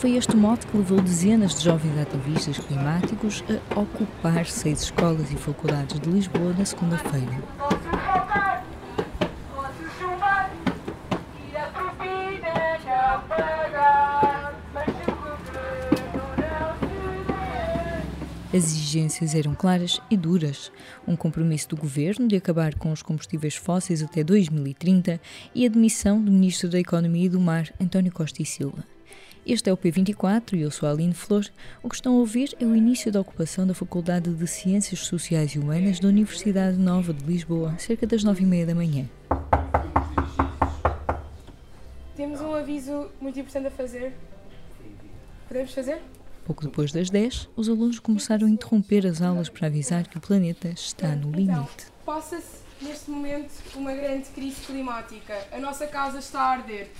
Foi este mote que levou dezenas de jovens ativistas climáticos a ocupar seis escolas e faculdades de Lisboa na segunda-feira. As exigências eram claras e duras. Um compromisso do governo de acabar com os combustíveis fósseis até 2030 e a demissão do ministro da Economia e do Mar, António Costa e Silva. Este é o P24 e eu sou a Aline Flor. O que estão a ouvir é o início da ocupação da Faculdade de Ciências Sociais e Humanas da Universidade Nova de Lisboa, cerca das nove e meia da manhã. Temos um aviso muito importante a fazer. Podemos fazer? Pouco depois das 10, os alunos começaram a interromper as aulas para avisar que o planeta está no limite. Passa-se neste momento uma grande crise climática. A nossa casa está a arder.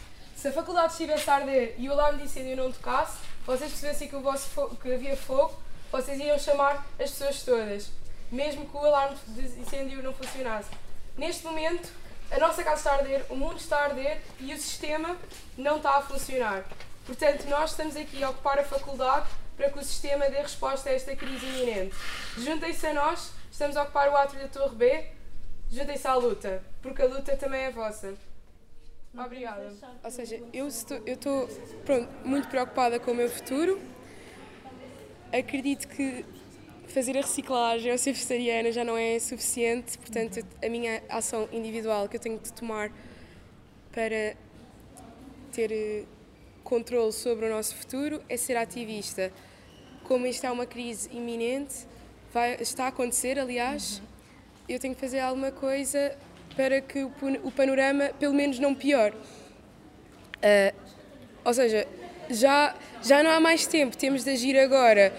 Se a faculdade estivesse a arder e o alarme de incêndio não tocasse, vocês percebessem que, o vosso que havia fogo, vocês iam chamar as pessoas todas, mesmo que o alarme de incêndio não funcionasse. Neste momento, a nossa casa está a arder, o mundo está a arder e o sistema não está a funcionar. Portanto, nós estamos aqui a ocupar a faculdade para que o sistema dê resposta a esta crise iminente. Juntem-se a nós, estamos a ocupar o átrio da Torre B, juntem-se à luta, porque a luta também é vossa. Obrigada. Ou seja, eu estou muito preocupada com o meu futuro. Acredito que fazer a reciclagem ou ser vegetariana já não é suficiente, portanto, a minha ação individual que eu tenho de tomar para ter controle sobre o nosso futuro é ser ativista. Como isto é uma crise iminente, vai, está a acontecer, aliás, eu tenho que fazer alguma coisa para que o, panorama, pelo menos, não piore. Uh, ou seja, já, já não há mais tempo, temos de agir agora.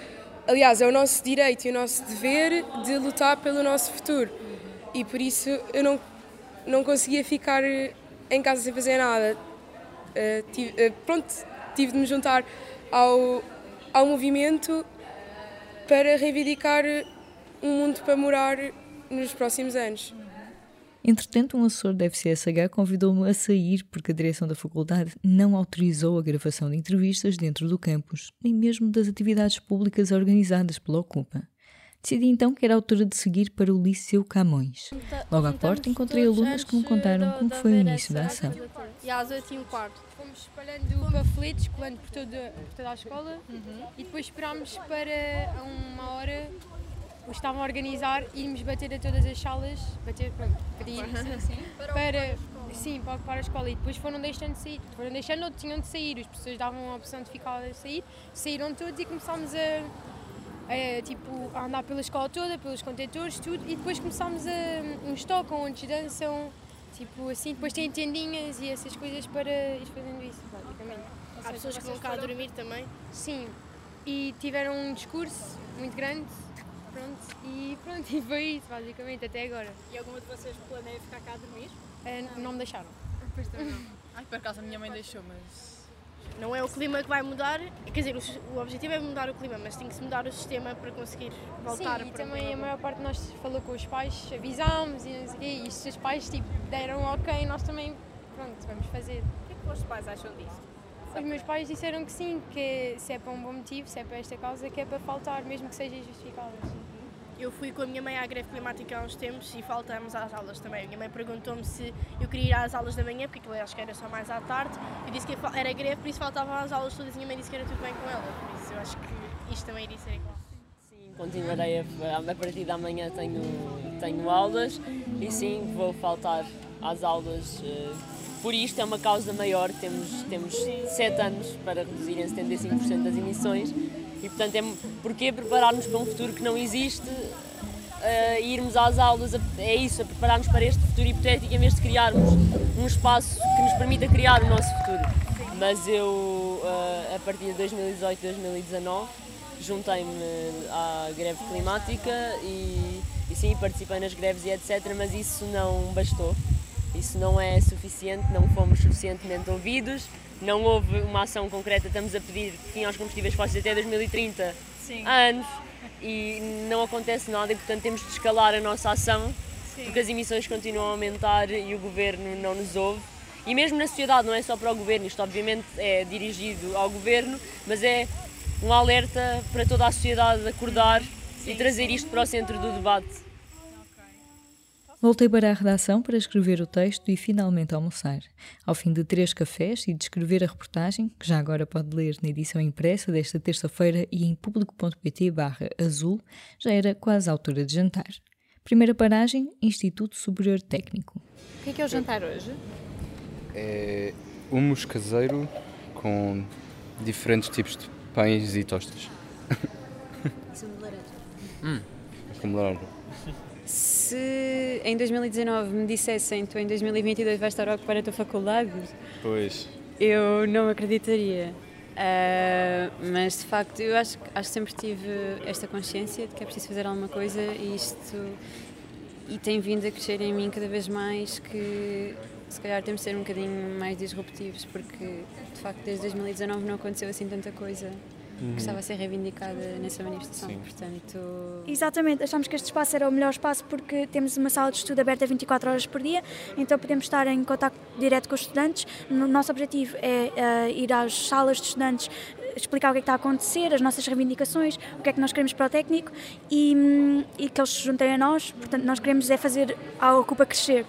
Aliás, é o nosso direito e o nosso dever de lutar pelo nosso futuro. E por isso eu não, não conseguia ficar em casa sem fazer nada. Uh, tive, uh, pronto, tive de me juntar ao, ao movimento para reivindicar um mundo para morar nos próximos anos. Entretanto, um assessor da FCSH convidou-me a sair porque a direção da faculdade não autorizou a gravação de entrevistas dentro do campus, nem mesmo das atividades públicas organizadas pela Ocupa. Decidi então que era a altura de seguir para o Liceu Camões. Logo à porta encontrei alunas que me contaram como foi o início da ação. E às 8 e um quarto. Fomos espalhando panfletos, colando por toda, por toda a escola uhum. e depois esperámos para uma hora estavam a organizar irmos bater a todas as salas, bater, pronto, pedir, sim, sim, para, para, sim, para ocupar a escola. E depois foram deixando de sair, foram deixando ou tinham de sair, as pessoas davam a opção de ficar a sair, saíram todos e começámos a, a, tipo, a andar pela escola toda, pelos contentores, tudo, e depois começámos a uns tocam, outros dançam, tipo assim, depois têm tendinhas e essas coisas para ir fazendo isso, praticamente. Há pessoas que vão cá dormir também? Sim, e tiveram um discurso muito grande Pronto, e pronto, e foi isso basicamente até agora. E alguma de vocês planeia ficar cá a dormir? Uh, não me deixaram. Pois não. Ai, por acaso a minha mãe deixou, mas. Não é o clima que vai mudar, quer dizer, o, objetivo é mudar o clima, mas tem que se mudar o sistema para conseguir voltar Sim, e também a maior parte de nós falou com os pais, avisámos e não sei o quê, e se os pais tipo, deram ok, nós também, pronto, vamos fazer. O que é que os pais acham disso? Os meus pais disseram que sim, que se é para um bom motivo, se é para esta causa, que é para faltar, mesmo que seja injustificado. Eu fui com a minha mãe à greve climática há uns tempos e faltamos às aulas também. A minha mãe perguntou-me se eu queria ir às aulas da manhã, porque eu acho que era só mais à tarde. Eu disse que era greve, por isso faltavam às aulas todas e a minha mãe disse que era tudo bem com ela. Por isso eu acho que isto também iria ser igual. Sim, continuarei a, a partir da manhã tenho, tenho aulas e sim, vou faltar às aulas. Uh, por isto é uma causa maior, temos, temos sete anos para reduzir em 75% das emissões e portanto é porque preparar-nos para um futuro que não existe, uh, irmos às aulas, é isso, a preparar-nos para este futuro hipotético em vez de criarmos um espaço que nos permita criar o nosso futuro. Mas eu, uh, a partir de 2018, 2019, juntei-me à greve climática e, e sim, participei nas greves e etc, mas isso não bastou. Isso não é suficiente, não fomos suficientemente ouvidos, não houve uma ação concreta, estamos a pedir fim aos combustíveis fósseis até 2030 Sim. há anos e não acontece nada e portanto temos de escalar a nossa ação Sim. porque as emissões continuam a aumentar e o governo não nos ouve. E mesmo na sociedade, não é só para o governo, isto obviamente é dirigido ao governo, mas é um alerta para toda a sociedade acordar sim, e trazer isto para o centro do debate. Voltei para a redação para escrever o texto e finalmente almoçar. Ao fim de três cafés e de escrever a reportagem, que já agora pode ler na edição impressa desta terça-feira e em público.pt azul, já era quase a altura de jantar. Primeira paragem, Instituto Superior Técnico. O que é, que é o jantar hoje? É humus caseiro com diferentes tipos de pães e tostas. São de laranja. Hum. Com laranja. Se em 2019 me dissessem tu em 2022 vais estar a ocupar a tua faculdade, pois. eu não acreditaria. Uh, mas de facto, eu acho, acho que sempre tive esta consciência de que é preciso fazer alguma coisa e isto e tem vindo a crescer em mim cada vez mais que se calhar temos de ser um bocadinho mais disruptivos porque de facto desde 2019 não aconteceu assim tanta coisa uhum. que estava a ser reivindicada nessa manifestação. Sim. Portanto... Exatamente, achamos que este espaço era o melhor espaço porque temos uma sala de estudo aberta 24 horas por dia, então podemos estar em contato direto com os estudantes. O nosso objetivo é uh, ir às salas de estudantes explicar o que é que está a acontecer, as nossas reivindicações, o que é que nós queremos para o técnico e, e que eles se juntem a nós. Portanto, nós queremos é fazer a Ocupa crescer.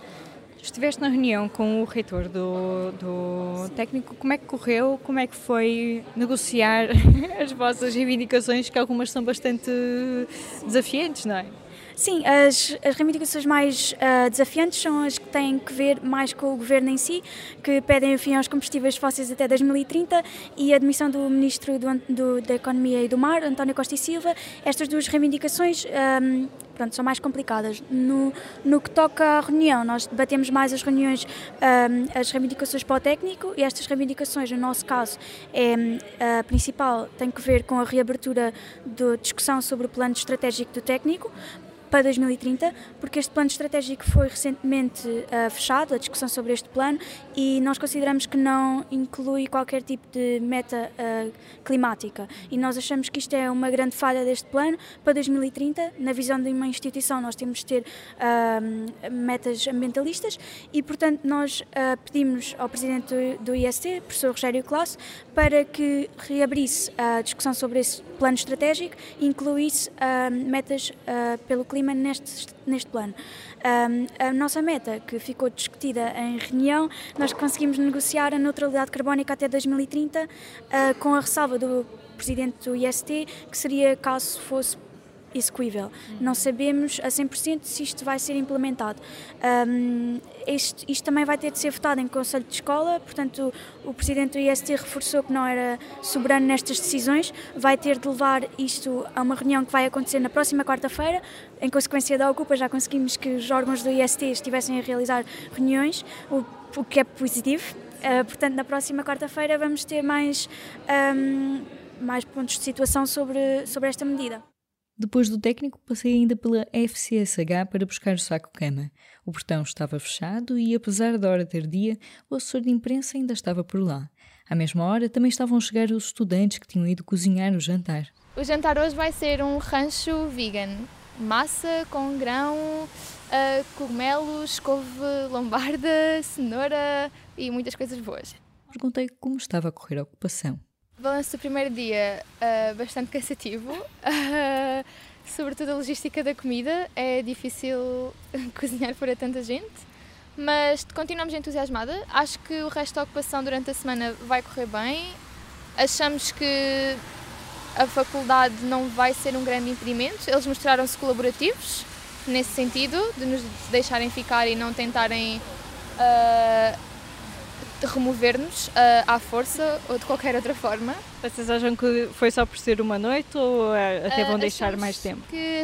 Estiveste na reunião com o reitor do, do técnico, como é que correu, como é que foi negociar as vossas reivindicações, que algumas são bastante desafiantes, não é? Sim, as, as reivindicações mais uh, desafiantes são as que têm que ver mais com o governo em si, que pedem o fim aos combustíveis fósseis até 2030 e a demissão do Ministro do, do, da Economia e do Mar, António Costa e Silva. Estas duas reivindicações um, pronto, são mais complicadas. No, no que toca à reunião, nós debatemos mais as reuniões, um, as reivindicações para o técnico e estas reivindicações, no nosso caso, é, a principal tem que ver com a reabertura da discussão sobre o plano estratégico do técnico, para 2030, porque este plano estratégico foi recentemente uh, fechado, a discussão sobre este plano, e nós consideramos que não inclui qualquer tipo de meta uh, climática. E nós achamos que isto é uma grande falha deste plano para 2030. Na visão de uma instituição, nós temos de ter uh, metas ambientalistas e, portanto, nós pedimos ao presidente do, IST, professor Rogério Classe, para que reabrisse a discussão sobre esse plano estratégico e incluísse metas pelo clima neste, neste plano. Um, a nossa meta, que ficou discutida em reunião, nós conseguimos negociar a neutralidade carbónica até 2030, uh, ah, com a ressalva do presidente do IST, que seria caso fosse execuível. Não sabemos a 100% se isto vai ser implementado. Um, isto, isto, também vai ter de ser votado em Conselho de Escola, portanto, o, o Presidente do IST reforçou que não era soberano nestas decisões, vai ter de levar isto a uma reunião que vai acontecer na próxima quarta-feira. Em consequência da Ocupa, já conseguimos que os órgãos do IST estivessem a realizar reuniões, o, o que é positivo. Uh, portanto, na próxima quarta-feira vamos ter mais, um, mais pontos de situação sobre, sobre esta medida. Depois do técnico, passei ainda pela FCSH para buscar o saco-cama. O portão estava fechado e, apesar da hora tardia, o assessor de imprensa ainda estava por lá. À mesma hora, também estavam a chegar os estudantes que tinham ido cozinhar o jantar. O jantar hoje vai ser um rancho vegan. Massa com grão, uh, cogumelos, couve lombarda, cenoura e muitas coisas boas. Perguntei como estava a correr a ocupação. Balanço do primeiro dia uh, bastante cansativo, uh, sobretudo a logística da comida, é difícil cozinhar para tanta gente, mas continuamos entusiasmada. Acho que o resto da ocupação durante a semana vai correr bem. Achamos que a faculdade não vai ser um grande impedimento. Eles mostraram-se colaborativos nesse sentido, de nos deixarem ficar e não tentarem uh, remover-nos uh, à força ou de qualquer outra forma. Vocês acham que foi só por ser uma noite ou uh, até vão uh, deixar mais tempo? Que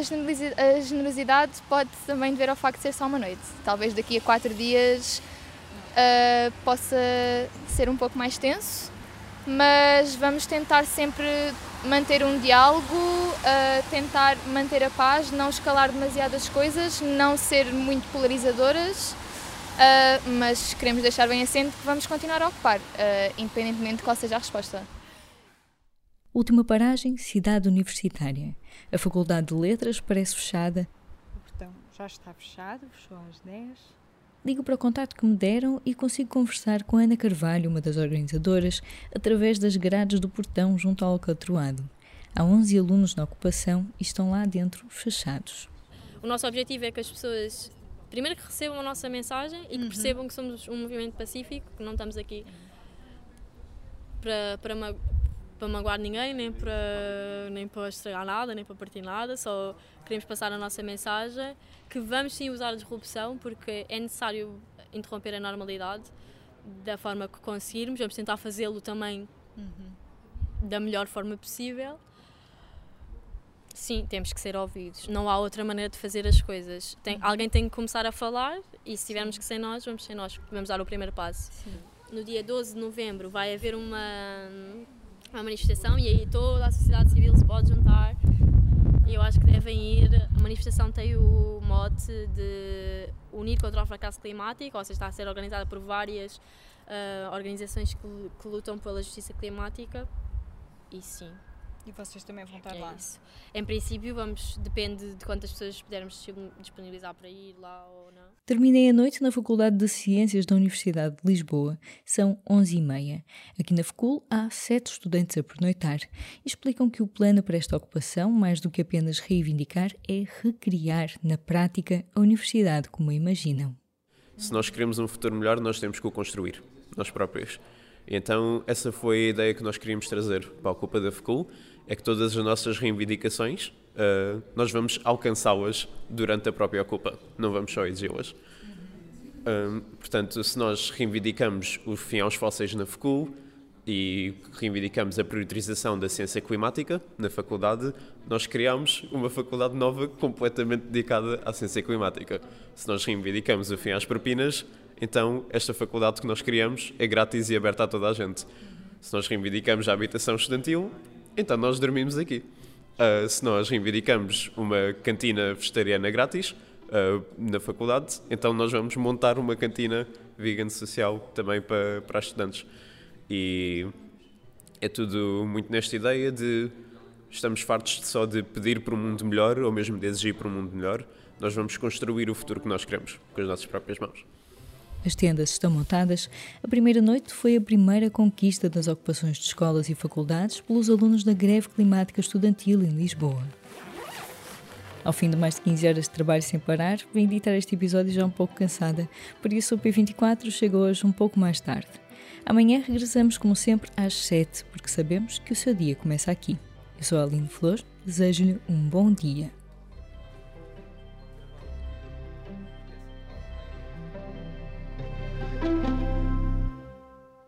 a generosidade pode também dever ao facto de ser só uma noite. Talvez daqui a quatro dias possa ser um pouco mais tenso, mas vamos tentar sempre manter um diálogo, uh, tentar manter a paz, não escalar demasiadas coisas, não ser muito polarizadoras, uh, mas queremos deixar bem assente que vamos continuar a ocupar, uh, independentemente de qual seja a resposta. Última paragem, cidade universitária. A Faculdade de Letras parece fechada. O portão já está fechado, fechou às 10. Ligo para o contato que me deram e consigo conversar com Ana Carvalho, uma das organizadoras, através das grades do portão junto ao alcatroado. Há 11 alunos na ocupação e estão lá dentro fechados. O nosso objetivo é que as pessoas, primeiro, que recebam a nossa mensagem e que uhum. percebam que somos um movimento pacífico, que não estamos aqui para, para, para magoar ninguém, nem para, nem para estragar nada, nem para partir nada, só queremos passar a nossa mensagem, que vamos sim usar a disrupção, porque é necessário interromper a normalidade da forma que conseguirmos, vamos tentar fazê-lo também uhum. da melhor forma possível. Sim, temos que ser ouvidos. Não há outra maneira de fazer as coisas. Tem, uhum. Alguém tem que começar a falar e se tivermos que ser nós, vamos ser nós. Vamos dar o primeiro passo. Sim. No dia 12 de novembro vai haver uma uma manifestação e aí toda a sociedade civil se pode juntar e eu acho que devem ir. A manifestação tem o mote de unir contra o fracasso climático, ou seja, está a ser organizada por várias uh, organizações que, que lutam pela justiça climática e sim, e vocês também vão estar é lá? Isso. Em princípio, vamos, depende de quantas pessoas pudermos disponibilizar para ir lá ou não. Terminei a noite na Faculdade de Ciências da Universidade de Lisboa. São 11h30. Aqui na Facul há sete estudantes a pernoitar e explicam que o plano para esta ocupação, mais do que apenas reivindicar, é recriar na prática a universidade como a imaginam. Se nós queremos um futuro melhor, nós temos que o construir, nós próprios. Então, essa foi a ideia que nós queríamos trazer para a Ocupa da FCUL, é que todas as nossas reivindicações, uh, nós vamos alcançá-las durante a própria Ocupa, não vamos só exigi-las. Um, portanto, se nós reivindicamos o fim aos fósseis na FCUL e reivindicamos a priorização da ciência climática na faculdade, nós criamos uma faculdade nova completamente dedicada à ciência climática. Se nós reivindicamos o fim às propinas, então esta faculdade que nós criamos é grátis e aberta a toda a gente. Se nós reivindicamos a habitação estudantil, então nós dormimos aqui. Uh, se nós reivindicamos uma cantina vegetariana grátis uh, na faculdade, então nós vamos montar uma cantina vegan social também para, para estudantes. E é tudo muito nesta ideia de estamos fartos só de pedir por um mundo melhor ou mesmo de exigir por um mundo melhor. Nós vamos construir o futuro que nós queremos com as nossas próprias mãos. As tendas estão montadas. A primeira noite foi a primeira conquista das ocupações de escolas e faculdades pelos alunos da greve climática estudantil em Lisboa. Ao fim de mais de 15 horas de trabalho sem parar, vim editar este episódio já um pouco cansada, por isso o P24 chega hoje um pouco mais tarde. Amanhã regressamos, como sempre, às 7, porque sabemos que o seu dia começa aqui. Eu sou a Aline Flor, desejo-lhe um bom dia.